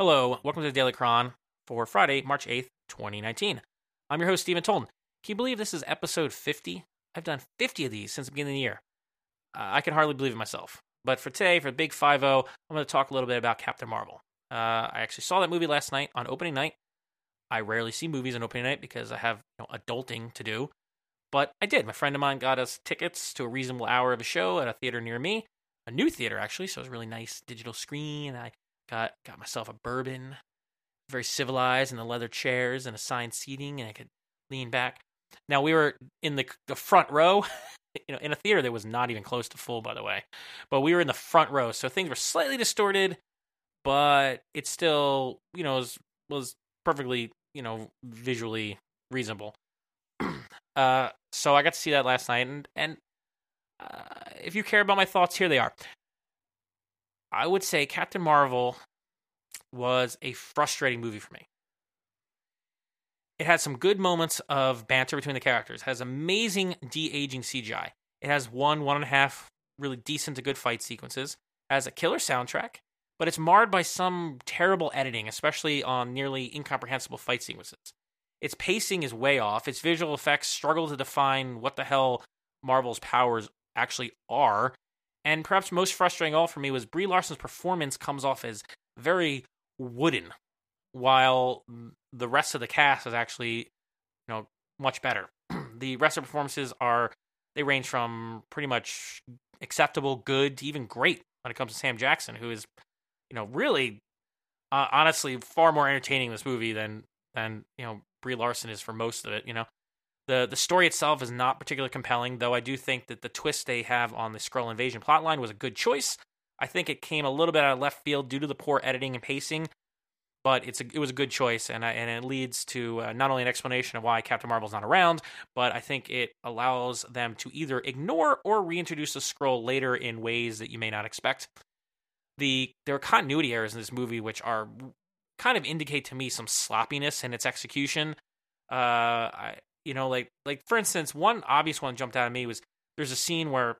Hello, welcome to the Daily Chron for Friday, March 8th, 2019. I'm your host, Stephen Tolton. Can you believe this is episode 50? I've done 50 of these since the beginning of the year. Uh, I can hardly believe it myself. But for today, for the Big 5 0, I'm going to talk a little bit about Captain Marvel. Uh, I actually saw that movie last night on opening night. I rarely see movies on opening night because I have you know, adulting to do. But I did. My friend of mine got us tickets to a reasonable hour of a show at a theater near me, a new theater actually, so it was a really nice digital screen. And I got got myself a bourbon, very civilized, and the leather chairs and assigned seating, and I could lean back. Now we were in the the front row, you know, in a theater that was not even close to full, by the way, but we were in the front row, so things were slightly distorted, but it still, you know, was was perfectly, you know, visually reasonable. uh, so I got to see that last night, and and uh, if you care about my thoughts, here they are. I would say Captain Marvel was a frustrating movie for me. It had some good moments of banter between the characters. It has amazing de aging CGI. It has one, one and a half really decent to good fight sequences. It has a killer soundtrack, but it's marred by some terrible editing, especially on nearly incomprehensible fight sequences. Its pacing is way off. Its visual effects struggle to define what the hell Marvel's powers actually are. And perhaps most frustrating all for me was Brie Larson's performance comes off as very wooden, while the rest of the cast is actually, you know, much better. the rest of the performances are they range from pretty much acceptable, good to even great when it comes to Sam Jackson, who is, you know, really, uh, honestly, far more entertaining in this movie than than you know Brie Larson is for most of it. You know, the the story itself is not particularly compelling, though I do think that the twist they have on the Skrull invasion plotline was a good choice. I think it came a little bit out of left field due to the poor editing and pacing, but it's a, it was a good choice, and I, and it leads to uh, not only an explanation of why Captain Marvel's not around, but I think it allows them to either ignore or reintroduce the Skrull later in ways that you may not expect. The there are continuity errors in this movie which are kind of indicate to me some sloppiness in its execution. Uh, I, you know, like like for instance, one obvious one jumped out at me was there's a scene where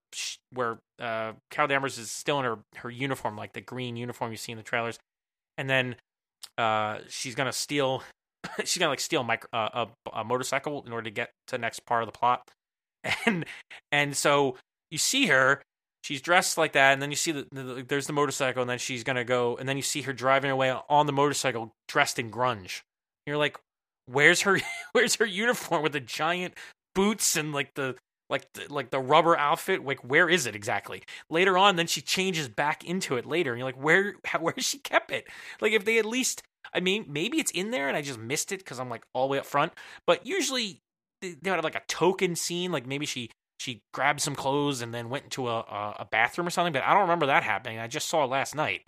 where uh, Carol Danvers is still in her her uniform, like the green uniform you see in the trailers, and then uh, she's gonna steal she's gonna like steal micro, uh, a, a motorcycle in order to get to the next part of the plot, and and so you see her she's dressed like that, and then you see the, the, there's the motorcycle, and then she's gonna go, and then you see her driving away on the motorcycle dressed in grunge. You're like, where's her where's her uniform with the giant boots and like the like the, like the rubber outfit. Like where is it exactly? Later on then she changes back into it later and you're like where how, where she kept it? Like if they at least i mean maybe it's in there and i just missed it because i'm like all the way up front but usually they, they had like a token scene like maybe she she grabbed some clothes and then went into a, a, a bathroom or something but i don't remember that happening. I just saw it last night.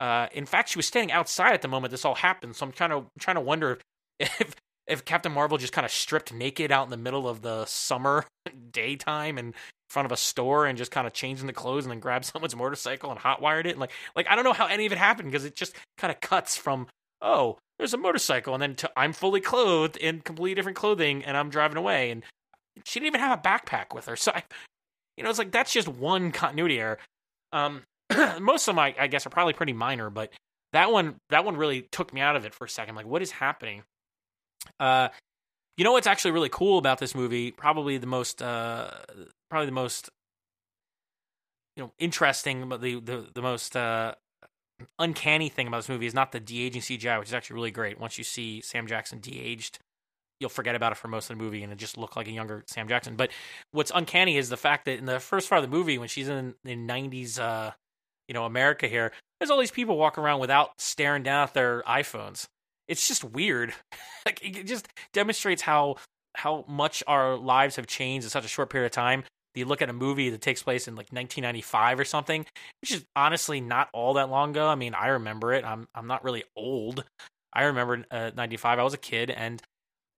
Uh, in fact she was standing outside at the moment this all happened so i'm trying to trying to wonder if if if Captain Marvel just kind of stripped naked out in the middle of the summer daytime and in front of a store and just kind of changed into clothes and then grabbed someone's motorcycle and hotwired it and like like I don't know how any of it happened because it just kind of cuts from oh there's a motorcycle and then to I'm fully clothed in completely different clothing and I'm driving away and she didn't even have a backpack with her. So I, you know it's like that's just one continuity error. Um most of I, I guess are probably pretty minor but that one that one really took me out of it for a second. Like what is happening uh, you know what's actually really cool about this movie? Probably the most, uh, probably the most, you know, interesting, but the the the most uh, uncanny thing about this movie is not the de aging CGI, which is actually really great. Once you see Sam Jackson de aged, you'll forget about it for most of the movie, and it just look like a younger Sam Jackson. But what's uncanny is the fact that in the first part of the movie, when she's in in '90s, uh, you know, America here, there's all these people walking around without staring down at their iPhones it's just weird. like it just demonstrates how how much our lives have changed in such a short period of time. You look at a movie that takes place in like 1995 or something, which is honestly not all that long ago. I mean, I remember it. I'm I'm not really old. I remember uh, 95. I was a kid, and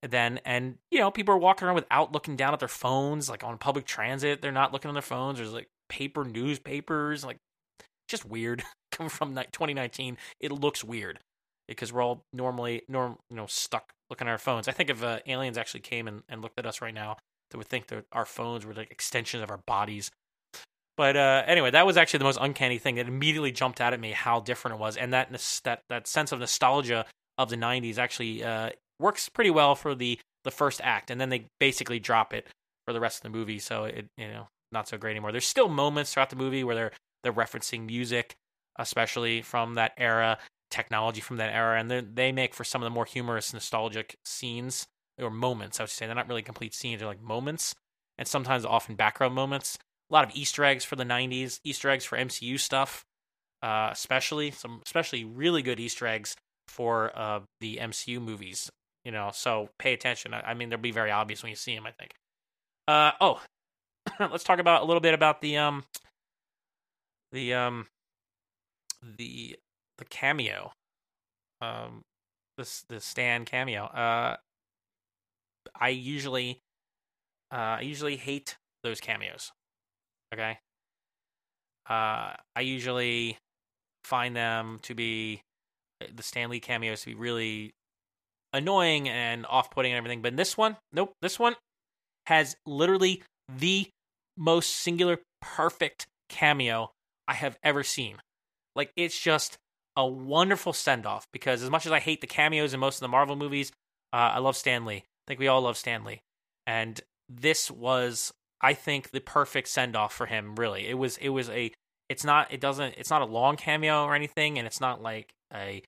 then and you know people are walking around without looking down at their phones, like on public transit. They're not looking on their phones. There's like paper newspapers, like just weird coming from 2019. It looks weird because we're all normally norm you know stuck looking at our phones. I think if uh, aliens actually came and, and looked at us right now, they would think that our phones were like extensions of our bodies. But uh, anyway, that was actually the most uncanny thing. It immediately jumped out at me how different it was, and that that that sense of nostalgia of the '90s actually uh, works pretty well for the the first act, and then they basically drop it for the rest of the movie. So it you know not so great anymore. There's still moments throughout the movie where they're they're referencing music, especially from that era, technology from that era, and they make for some of the more humorous, nostalgic scenes or moments. I would say they're not really complete scenes; they're like moments, and sometimes often background moments. A lot of Easter eggs for the '90s, Easter eggs for MCU stuff, uh, especially some especially really good Easter eggs for uh, the MCU movies. You know, so pay attention. I, I mean, they'll be very obvious when you see them. I think. Uh, oh, let's talk about a little bit about the um the um the the cameo um this the Stan cameo. Uh, I usually uh I usually hate those cameos. Okay. Uh, I usually find them to be the Stan Lee cameos to be really annoying and off-putting and everything. But in this one, nope, this one has literally the most singular perfect cameo I have ever seen. Like it's just a wonderful send off because as much as I hate the cameos in most of the Marvel movies, uh, I love Stan Lee. I think we all love Stan Lee, and this was, I think, the perfect send off for him. Really, it was. It was a. It's not. It doesn't. It's not a long cameo or anything, and it's not like a.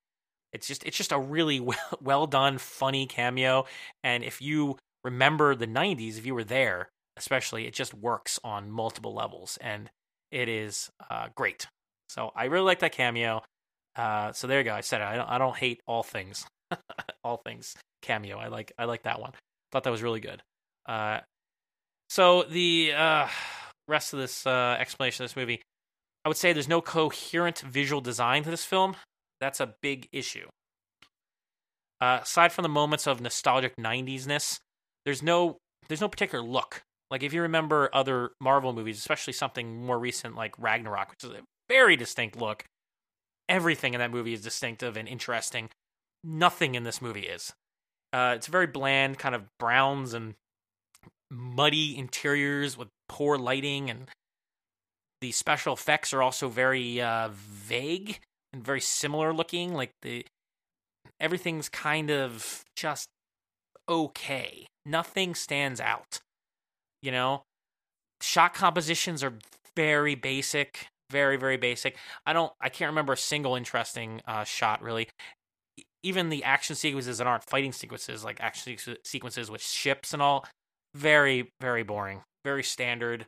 It's just. It's just a really well, well done, funny cameo. And if you remember the '90s, if you were there, especially, it just works on multiple levels, and it is uh, great. So I really like that cameo. Uh, so there you go. I said it. I don't, I don't hate all things, all things cameo. I like I like that one. Thought that was really good. Uh, so the uh, rest of this uh, explanation of this movie, I would say there's no coherent visual design to this film. That's a big issue. Uh, aside from the moments of nostalgic '90s-ness, there's no there's no particular look. Like if you remember other Marvel movies, especially something more recent like Ragnarok, which is a very distinct look, everything in that movie is distinctive and interesting. Nothing in this movie is. Uh, it's very bland, kind of browns and muddy interiors with poor lighting, and the special effects are also very uh, vague and very similar looking. Like the everything's kind of just okay. Nothing stands out. You know, shot compositions are very basic very very basic. I don't I can't remember a single interesting uh, shot really. Even the action sequences that aren't fighting sequences, like action sequences with ships and all, very very boring, very standard.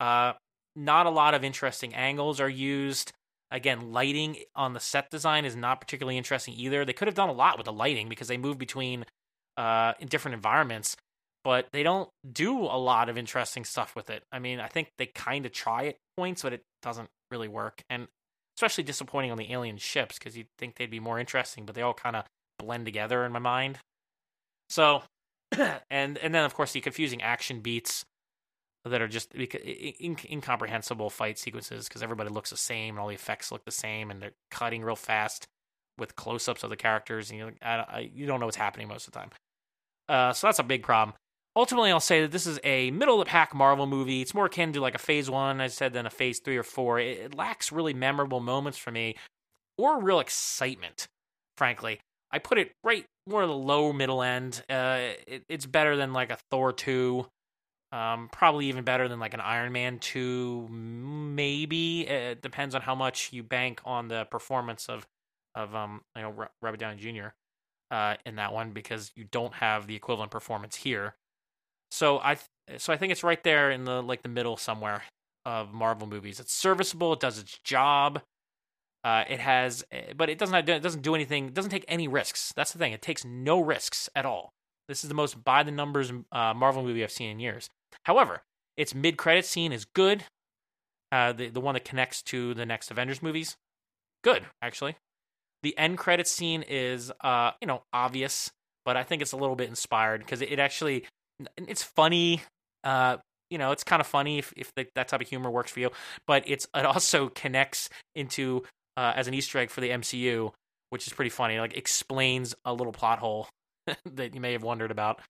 Uh, not a lot of interesting angles are used. Again, lighting on the set design is not particularly interesting either. They could have done a lot with the lighting because they move between uh, in different environments, but they don't do a lot of interesting stuff with it. I mean, I think they kind of try at points, but it doesn't really work. And especially disappointing on the alien ships because you'd think they'd be more interesting, but they all kind of blend together in my mind. So, and and then of course the confusing action beats that are just incomprehensible fight sequences because everybody looks the same and all the effects look the same and they're cutting real fast with close-ups of the characters and you I, I, you don't know what's happening most of the time. Uh, so that's a big problem ultimately, I'll say that this is a middle of the pack Marvel movie. It's more akin to like a Phase One, I said, than a Phase Three or Four. It, it lacks really memorable moments for me, or real excitement. Frankly, I put it right more of the low middle end. Uh, it, it's better than like a Thor two. Um, probably even better than like an Iron Man 2, maybe. It depends on how much you bank on the performance of of um you know Robert Downey Jr. Uh, in that one because you don't have the equivalent performance here. So I so I think it's right there in the like the middle somewhere of Marvel movies. It's serviceable. It does its job. Uh, it has, eh, but it doesn't. It doesn't do anything. It doesn't take any risks. That's the thing. It takes no risks at all. This is the most by the numbers uh, Marvel movie I've seen in years. However, its mid credit scene is good. Uh, the the one that connects to the next Avengers movies, good actually. The end credit scene is, uh, you know, obvious, but I think it's a little bit inspired because it, it actually it's funny. Uh, you know, it's kind of funny if if the, that type of humor works for you, but it's it also connects into uh, as an Easter egg for the MCU, which is pretty funny. Like explains a little plot hole that you may have wondered about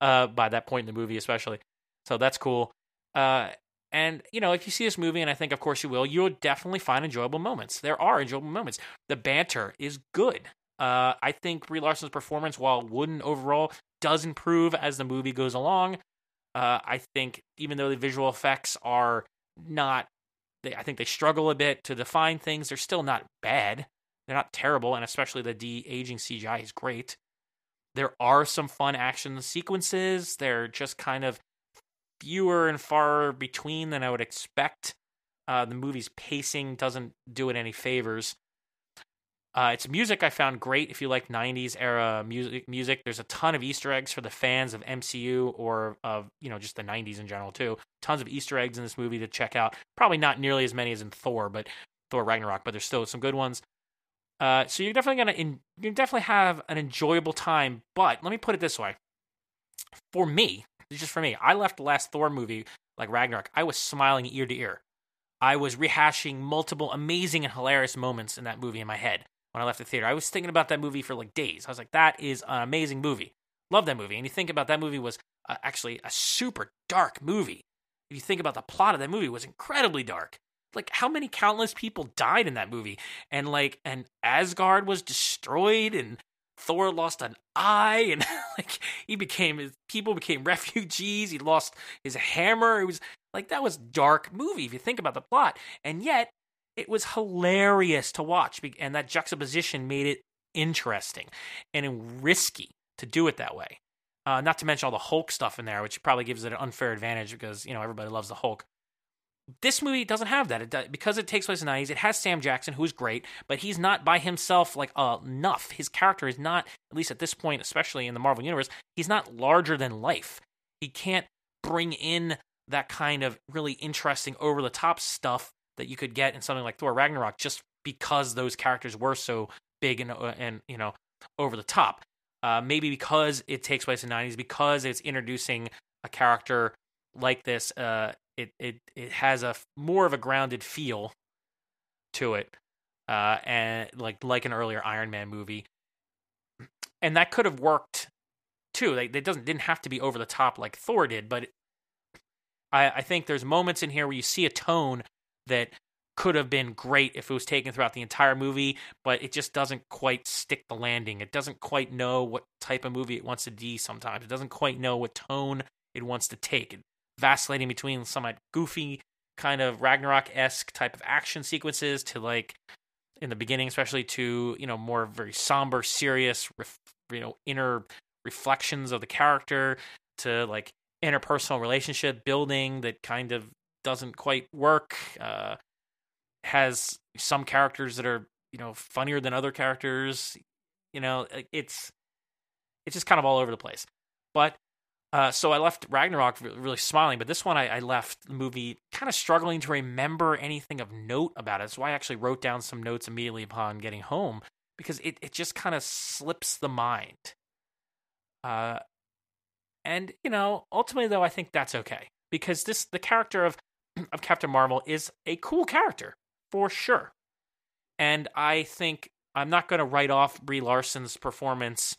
uh, by that point in the movie, especially. So that's cool. Uh, And, you know, if you see this movie, and I think, of course, you will, you'll definitely find enjoyable moments. There are enjoyable moments. The banter is good. Uh, I think Brie Larson's performance, while wooden overall, does improve as the movie goes along. Uh, I think even though the visual effects are not, they, I think they struggle a bit to define things. They're still not bad. They're not terrible, and especially the de aging CGI is great. There are some fun action sequences. They're just kind of fewer and far between than I would expect. Uh, the movie's pacing doesn't do it any favors. Uh, its music I found great if you like 90s era music. Music. There's a ton of Easter eggs for the fans of MCU or of you know just the 90s in general too. Tons of Easter eggs in this movie to check out. Probably not nearly as many as in Thor, but Thor Ragnarok. But there's still some good ones. Uh, so you're definitely gonna you definitely have an enjoyable time. But let me put it this way: for me, just for me, I left the last Thor movie like Ragnarok. I was smiling ear to ear. I was rehashing multiple amazing and hilarious moments in that movie in my head when I left the theater. I was thinking about that movie for like days. I was like, that is an amazing movie. Love that movie. And you think about that movie was uh, actually a super dark movie. If you think about the plot of that movie, was incredibly dark. Like how many countless people died in that movie, and like and Asgard was destroyed, and Thor lost an eye, and like he became people became refugees. He lost his hammer. It was like that was dark movie if you think about the plot, and yet it was hilarious to watch, and that juxtaposition made it interesting and risky to do it that way. Uh, not to mention all the Hulk stuff in there, which probably gives it an unfair advantage because you know everybody loves the Hulk. This movie doesn't have that. It does, because it takes place in the 90s. It has Sam Jackson, who's great, but he's not by himself like enough. His character is not, at least at this point, especially in the Marvel universe, he's not larger than life. He can't bring in that kind of really interesting, over the top stuff that you could get in something like Thor Ragnarok just because those characters were so big and uh, and you know over the top. Uh, maybe because it takes place in the 90s, because it's introducing a character like this, uh, it it it has a more of a grounded feel to it, uh, and like like an earlier Iron Man movie, and that could have worked too. Like it doesn't didn't have to be over the top like Thor did, but I, I think there's moments in here where you see a tone that could have been great if it was taken throughout the entire movie, but it just doesn't quite stick the landing. It doesn't quite know what type of movie it wants to be sometimes. It doesn't quite know what tone it wants to take. It vacillating between some like goofy kind of Ragnarok esque type of action sequences to like in the beginning, especially to you know more very somber, serious, ref, you know inner reflections of the character to like interpersonal relationship building that kind of doesn't quite work. Uh, has some characters that are you know funnier than other characters. You know, it's it's just kind of all over the place. But uh, so I left Ragnarok really smiling, but this one I, I left the movie kind of struggling to remember anything of note about it. Why I actually wrote down some notes immediately upon getting home because it, it just kind of slips the mind. Uh, and you know, ultimately though, I think that's okay because this the character of of Captain Marvel is a cool character for sure. And I think I'm not going to write off Brie Larson's performance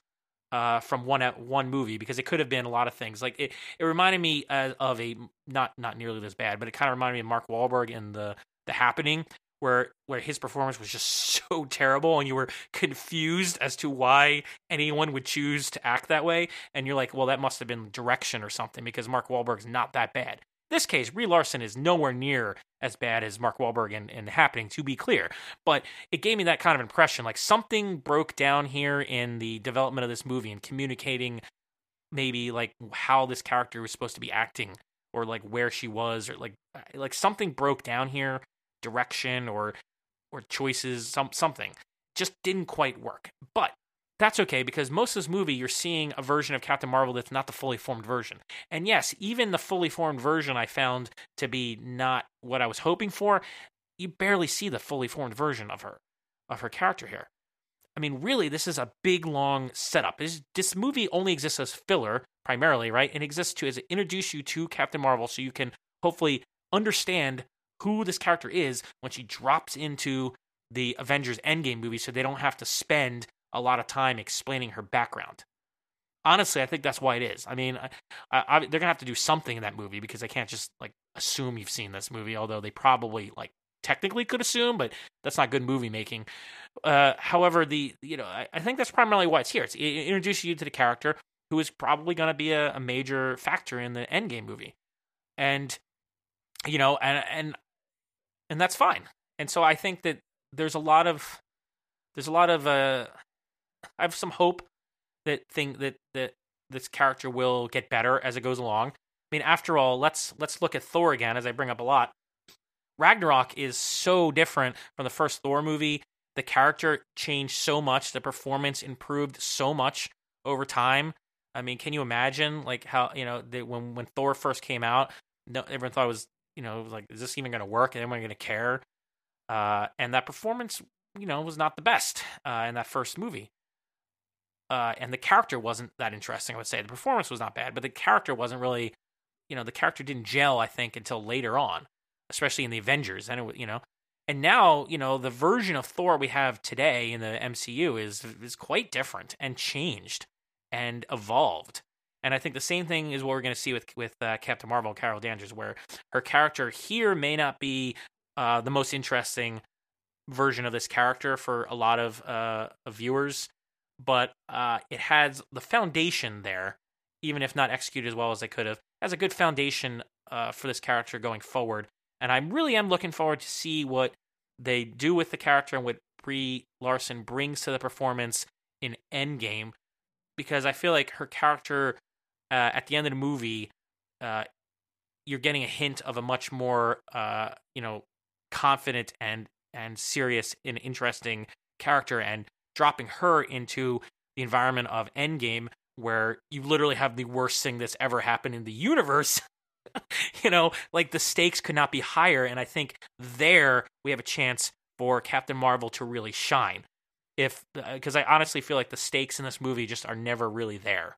uh, from one at one movie because it could have been a lot of things. Like it, it reminded me uh, of a not not nearly as bad, but it kind of reminded me of Mark Wahlberg in the the Happening, where where his performance was just so terrible, and you were confused as to why anyone would choose to act that way, and you're like, well, that must have been direction or something because Mark Wahlberg's not that bad this case, Brie Larson is nowhere near as bad as Mark Wahlberg in, in Happening, to be clear. But it gave me that kind of impression. Like something broke down here in the development of this movie and communicating maybe like how this character was supposed to be acting or like where she was or like like something broke down here direction or or choices some something just didn't quite work but that's okay because most of this movie you're seeing a version of Captain Marvel that's not the fully formed version. And yes, even the fully formed version I found to be not what I was hoping for. You barely see the fully formed version of her of her character here. I mean, really, this is a big long setup. This, this movie only exists as filler primarily, right? It exists to as introduce you to Captain Marvel so you can hopefully understand who this character is when she drops into the Avengers Endgame movie so they don't have to spend a lot of time explaining her background. honestly, I think that's why it is. I mean, I, I, they're gonna have to do something in that movie because they can't just like assume you've seen this movie. Although they probably like technically could assume, but that's not good movie making. Uh, however, the you know I, I, think that's primarily why it's here. It's, it introduces you to the character who is probably going to be a, a, major factor in the Endgame movie, and you know, and and and that's fine. And so I think that there's a lot of there's a lot of uh, I have some hope that thing that that this character will get better as it goes along. I mean, after all, let's let's look at Thor again, as I bring up a lot. Ragnarok is so different from the first Thor movie. The character changed so much. The performance improved so much over time. I mean, can you imagine like how you know when when Thor first came out, no, everyone thought it was you know was like is this even going to work? Is anyone going to care? Uh, and that performance, you know, was not the best uh, in that first movie uh, and the character wasn't that interesting. I would say the performance was not bad, but the character wasn't really, you know, the character didn't gel. I think until later on, especially in the Avengers, and it, you know, and now you know the version of Thor we have today in the MCU is is quite different and changed and evolved. And I think the same thing is what we're going to see with with uh, Captain Marvel, Carol Danvers, where her character here may not be uh, the most interesting version of this character for a lot of uh, viewers but uh, it has the foundation there, even if not executed as well as they could have, has a good foundation uh, for this character going forward. And I really am looking forward to see what they do with the character and what Brie Larson brings to the performance in Endgame, because I feel like her character uh, at the end of the movie, uh, you're getting a hint of a much more, uh, you know, confident and and serious and interesting character and dropping her into the environment of Endgame, where you literally have the worst thing that's ever happened in the universe. you know, like the stakes could not be higher. And I think there we have a chance for Captain Marvel to really shine. If, because uh, I honestly feel like the stakes in this movie just are never really there,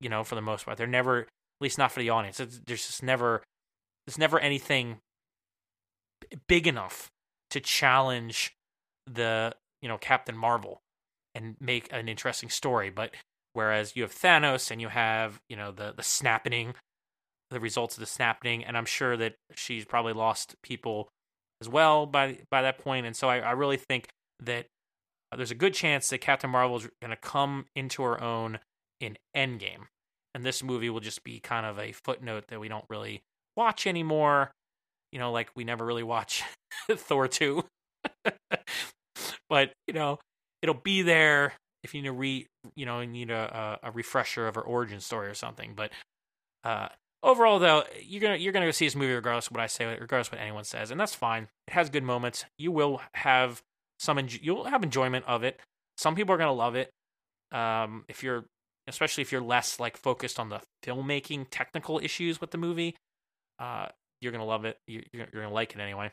you know, for the most part. They're never, at least not for the audience. It's, there's just never, there's never anything big enough to challenge the you know Captain Marvel and make an interesting story. But whereas you have Thanos and you have you know the the snapping, the results of the snapping, and I'm sure that she's probably lost people as well by by that point. And so I, I really think that there's a good chance that Captain Marvel is going to come into her own in Endgame, and this movie will just be kind of a footnote that we don't really watch anymore. You know, like we never really watch Thor two. but you know, it'll be there if you need a re, you know, need a, a refresher of her origin story or something. But uh, overall, though, you're gonna you're gonna go see this movie regardless of what I say, regardless of what anyone says, and that's fine. It has good moments. You will have some, enjo- you'll have enjoyment of it. Some people are gonna love it. Um, if you're, especially if you're less like focused on the filmmaking technical issues with the movie, uh, you're gonna love it. You're, you're gonna like it anyway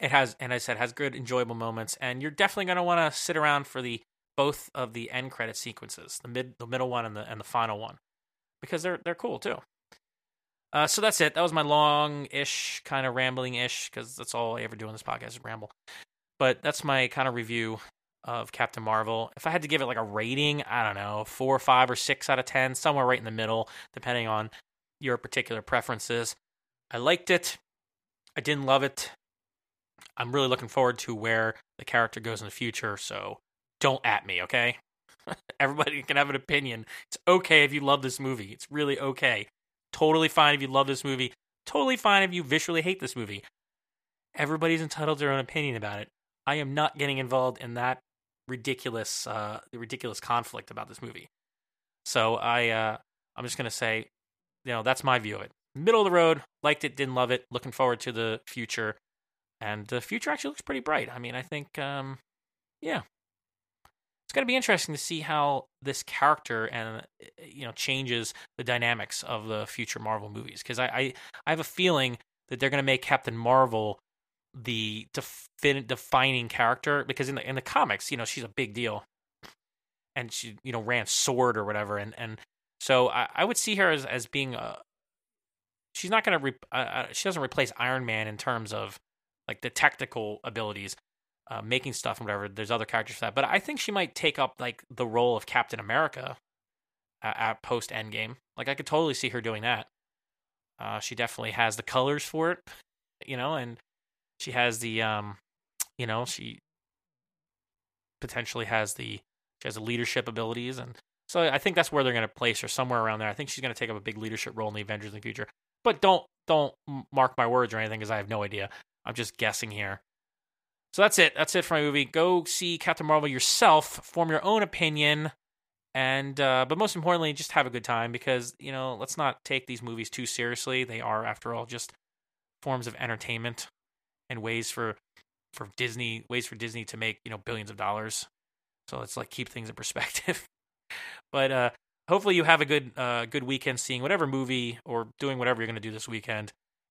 it has and i said has good enjoyable moments and you're definitely going to want to sit around for the both of the end credit sequences the mid the middle one and the and the final one because they're they're cool too. Uh, so that's it. That was my long-ish kind of rambling-ish because that's all i ever do on this podcast is ramble. But that's my kind of review of captain marvel. If i had to give it like a rating i don't know four or five or six out of ten somewhere right in the middle depending on your particular preferences. I liked it. I didn't love it I'm really looking forward to where the character goes in the future. So don't at me, okay? Everybody can have an opinion. It's okay if you love this movie. It's really okay. Totally fine if you love this movie. Totally fine if you visually hate this movie. Everybody's entitled to their own opinion about it. I am not getting involved in that ridiculous, uh, ridiculous conflict about this movie. So I, uh, I'm just gonna say, you know, that's my view of it. Middle of the road, liked it, didn't love it. Looking forward to the future and the future actually looks pretty bright. I mean, I think, um, yeah, it's going to be interesting to see how this character and you know changes the dynamics of the future Marvel movies because I, I, I have a feeling that they're going to make Captain Marvel the defin- defining character because in the in the comics, you know, she's a big deal, and she you know ran sword or whatever, and and so I, I would see her as as being a. She's not going to. Re- uh, uh, she doesn't replace Iron Man in terms of like the technical abilities, uh, making stuff and whatever. There's other characters for that, but I think she might take up like the role of Captain America at, at post Endgame. Like I could totally see her doing that. Uh, she definitely has the colors for it, you know, and she has the um, you know, she potentially has the she has the leadership abilities, and so I think that's where they're going to place her somewhere around there. I think she's going to take up a big leadership role in the Avengers in the future. But don't don't mark my words or anything because I have no idea. I'm just guessing here. So that's it. That's it for my movie. Go see Captain Marvel yourself. Form your own opinion and uh, but most importantly just have a good time because you know let's not take these movies too seriously they are after all just forms of entertainment and ways for for disney ways for disney to make you know billions of dollars so let's like keep things in perspective but uh hopefully you have a good uh good weekend seeing whatever movie or doing whatever you're going to do this weekend